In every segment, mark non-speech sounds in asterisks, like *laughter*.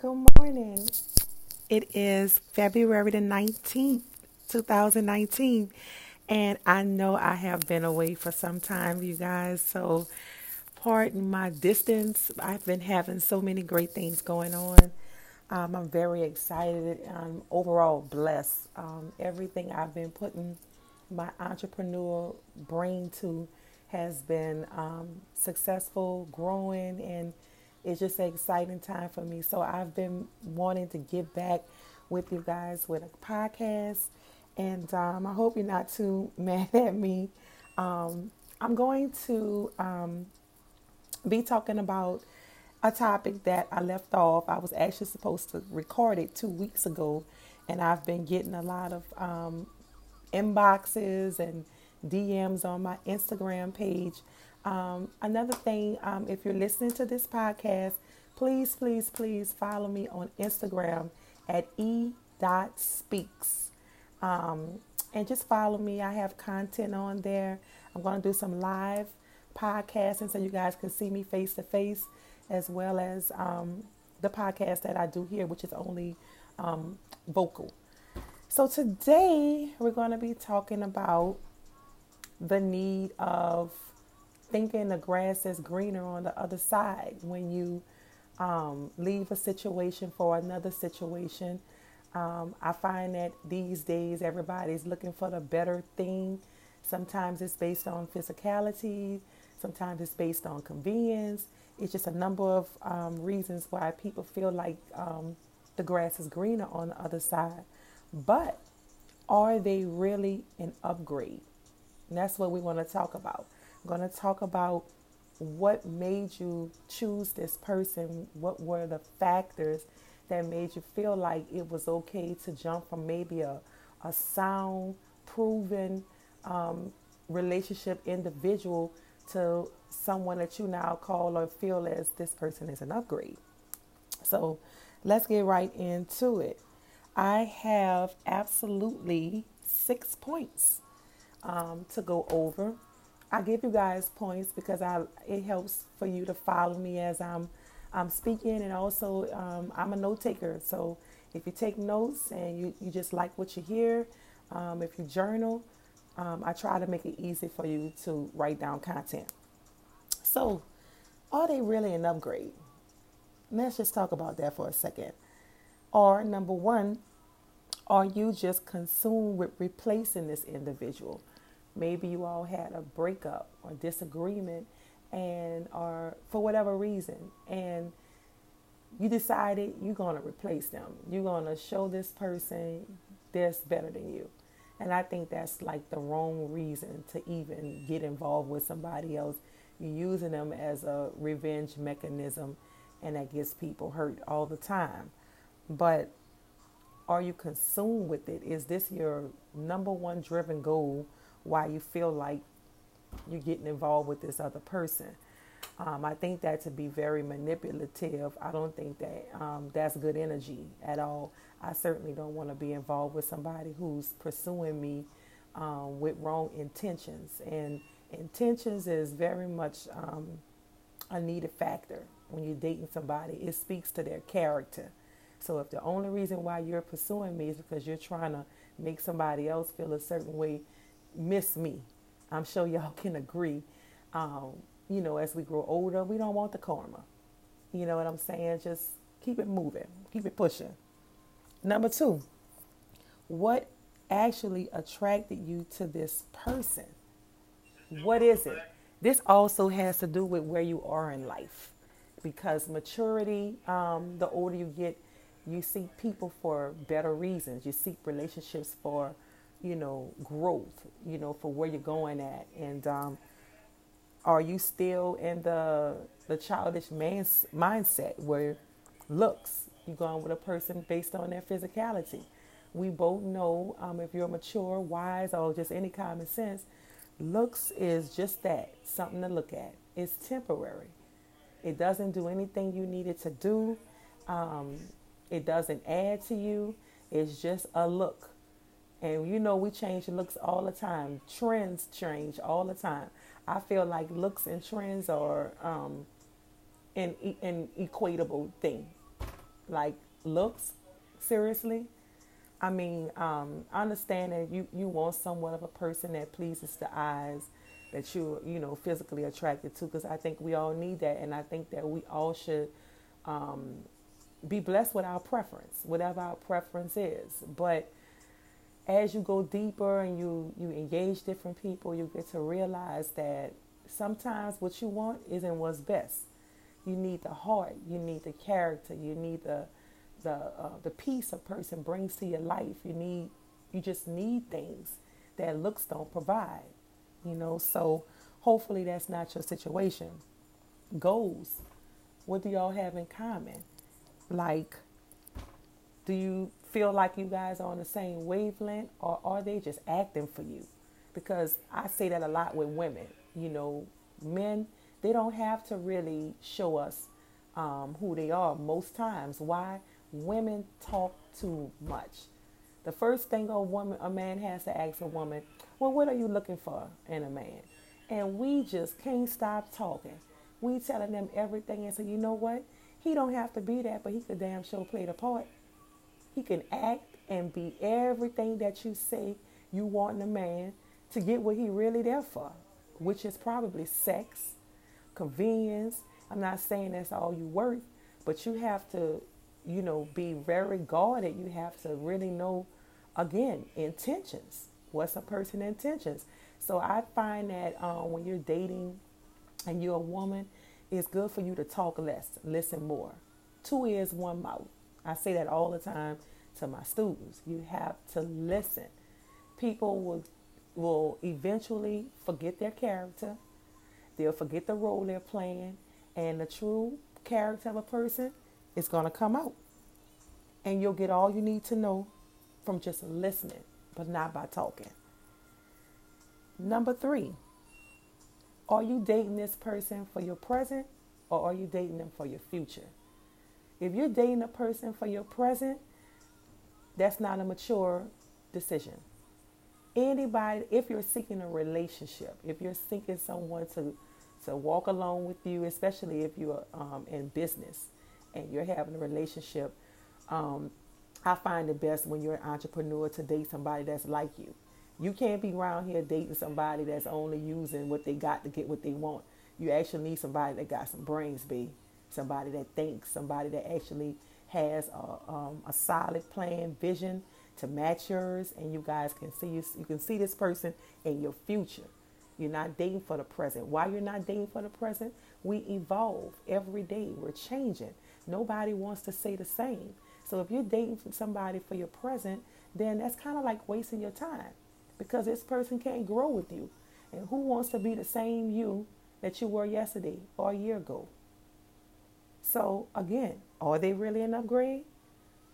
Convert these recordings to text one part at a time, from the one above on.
Good morning. It is February the 19th, 2019. And I know I have been away for some time, you guys. So, pardon my distance. I've been having so many great things going on. Um, I'm very excited. I'm overall blessed. Um, everything I've been putting my entrepreneurial brain to has been um, successful, growing, and it's just an exciting time for me. So I've been wanting to give back with you guys with a podcast, and um, I hope you're not too *laughs* mad at me. Um, I'm going to um, be talking about a topic that I left off. I was actually supposed to record it two weeks ago, and I've been getting a lot of um, inboxes and DMs on my Instagram page. Um, another thing, um, if you're listening to this podcast, please, please, please follow me on Instagram at e.speaks. Um, and just follow me. I have content on there. I'm going to do some live podcasting so you guys can see me face to face, as well as um, the podcast that I do here, which is only um, vocal. So today we're going to be talking about the need of thinking the grass is greener on the other side when you um, leave a situation for another situation. Um, I find that these days everybody's looking for the better thing. Sometimes it's based on physicality, sometimes it's based on convenience. It's just a number of um, reasons why people feel like um, the grass is greener on the other side. But are they really an upgrade? And that's what we want to talk about. I'm going to talk about what made you choose this person, what were the factors that made you feel like it was okay to jump from maybe a, a sound, proven um, relationship individual to someone that you now call or feel as this person is an upgrade. So let's get right into it. I have absolutely six points um, to go over. I give you guys points because I it helps for you to follow me as I'm I'm speaking, and also um, I'm a note taker. So if you take notes and you, you just like what you hear, um, if you journal, um, I try to make it easy for you to write down content. So, are they really an upgrade? Let's just talk about that for a second. Or number one, are you just consumed with replacing this individual? Maybe you all had a breakup or disagreement and or for whatever reason and you decided you're going to replace them. You're going to show this person this better than you. And I think that's like the wrong reason to even get involved with somebody else. You're using them as a revenge mechanism, and that gets people hurt all the time. But are you consumed with it? Is this your number one driven goal why you feel like you're getting involved with this other person? Um, I think that to be very manipulative. I don't think that um, that's good energy at all. I certainly don't want to be involved with somebody who's pursuing me um, with wrong intentions. And intentions is very much um, a needed factor when you're dating somebody. It speaks to their character. So if the only reason why you're pursuing me is because you're trying to make somebody else feel a certain way, miss me. I'm sure y'all *laughs* can agree. Um, you know, as we grow older, we don't want the karma. You know what I'm saying? Just keep it moving, keep it pushing. Number two, what actually attracted you to this person? What is it? This also has to do with where you are in life because maturity, um, the older you get, you seek people for better reasons. You seek relationships for, you know, growth, you know, for where you're going at. And um, are you still in the the childish man's mindset where looks, you're going with a person based on their physicality? We both know um, if you're mature, wise, or just any common sense, looks is just that something to look at. It's temporary. It doesn't do anything you need it to do. Um, it doesn't add to you. It's just a look. And you know, we change looks all the time. Trends change all the time. I feel like looks and trends are um, an, an equatable thing. like looks seriously. I mean, um, I understand that you, you want somewhat of a person that pleases the eyes, that you're, you know, physically attracted to, because I think we all need that. And I think that we all should um, be blessed with our preference, whatever our preference is. But as you go deeper and you, you engage different people, you get to realize that sometimes what you want isn't what's best. You need the heart, you need the character, you need the the uh, the peace a person brings to your life. You need you just need things that looks don't provide. You know, so hopefully that's not your situation. Goals. What do y'all have in common? Like, do you feel like you guys are on the same wavelength or are they just acting for you? Because I say that a lot with women. You know, men, they don't have to really show us um, who they are most times. Why? Women talk too much. The first thing a woman, a man has to ask a woman, well, what are you looking for in a man? And we just can't stop talking. We telling them everything and say, you know what? He don't have to be that, but he could damn sure play the part. He can act and be everything that you say you want in a man to get what he really there for, which is probably sex, convenience. I'm not saying that's all you worth, but you have to, you know, be very guarded. You have to really know, again, intentions. What's a person's intentions? So I find that um, when you're dating and you're a woman, it's good for you to talk less, listen more. Two ears, one mouth. I say that all the time to my students. You have to listen. People will will eventually forget their character. They'll forget the role they're playing, and the true character of a person is going to come out. And you'll get all you need to know from just listening, but not by talking. Number three, are you dating this person for your present or are you dating them for your future? If you're dating a person for your present, that's not a mature decision. Anybody, if you're seeking a relationship, if you're seeking someone to to walk along with you, especially if you're um, in business and you're having a relationship, um, I find it best when you're an entrepreneur to date somebody that's like you. You can't be around here dating somebody that's only using what they got to get what they want. You actually need somebody that got some brains, be somebody that thinks, somebody that actually has a, um, a solid plan, vision to match yours, and you guys can see you, you can see this person in your future. You're not dating for the present. Why you're not dating for the present? We evolve every day. We're changing. Nobody wants to stay the same. So if you're dating somebody for your present, then that's kind of like wasting your time because this person can't grow with you. And who wants to be the same you that you were yesterday or a year ago? So again, are they really an upgrade?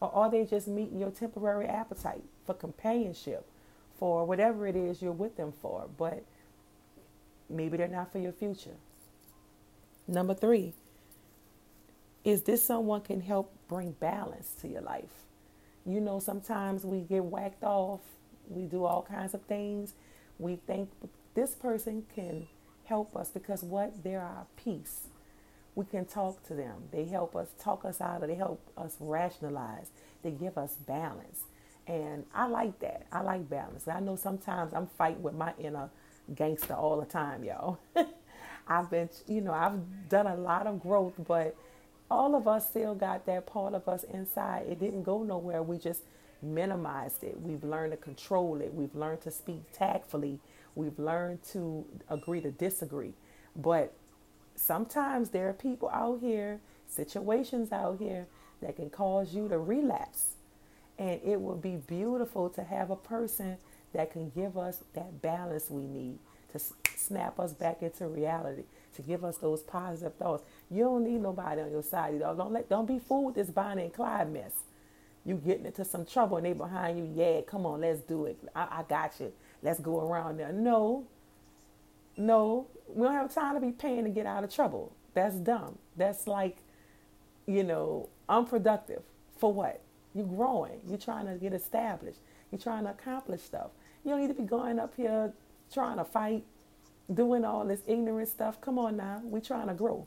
Or are they just meeting your temporary appetite for companionship, for whatever it is you're with them for? But maybe they're not for your future. Number three, is this someone can help bring balance to your life? You know, sometimes we get whacked off, we do all kinds of things. We think this person can help us because what? They're our peace we can talk to them. They help us talk us out of, they help us rationalize. They give us balance. And I like that. I like balance. I know sometimes I'm fighting with my inner gangster all the time, y'all. *laughs* I've been, you know, I've done a lot of growth, but all of us still got that part of us inside. It didn't go nowhere. We just minimized it. We've learned to control it. We've learned to speak tactfully. We've learned to agree to disagree. But sometimes there are people out here, situations out here that can cause you to relapse. And it would be beautiful to have a person that can give us that balance we need to snap us back into reality, to give us those positive thoughts. You don't need nobody on your side. Don't let don't be fooled with this Bonnie and Clyde mess. You getting into some trouble and they behind you. Yeah, come on, let's do it. I, I got you. Let's go around there. No, no, we don't have time to be paying to get out of trouble. That's dumb. That's like, you know, unproductive. For what? You're growing. You're trying to get established. You're trying to accomplish stuff. You don't need to be going up here trying to fight, doing all this ignorant stuff. Come on now. We're trying to grow.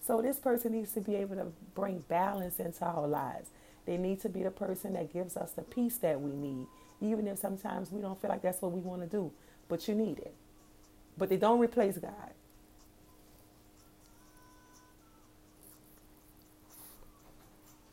So this person needs to be able to bring balance into our lives. They need to be the person that gives us the peace that we need, even if sometimes we don't feel like that's what we want to do, but you need it. But they don't replace God.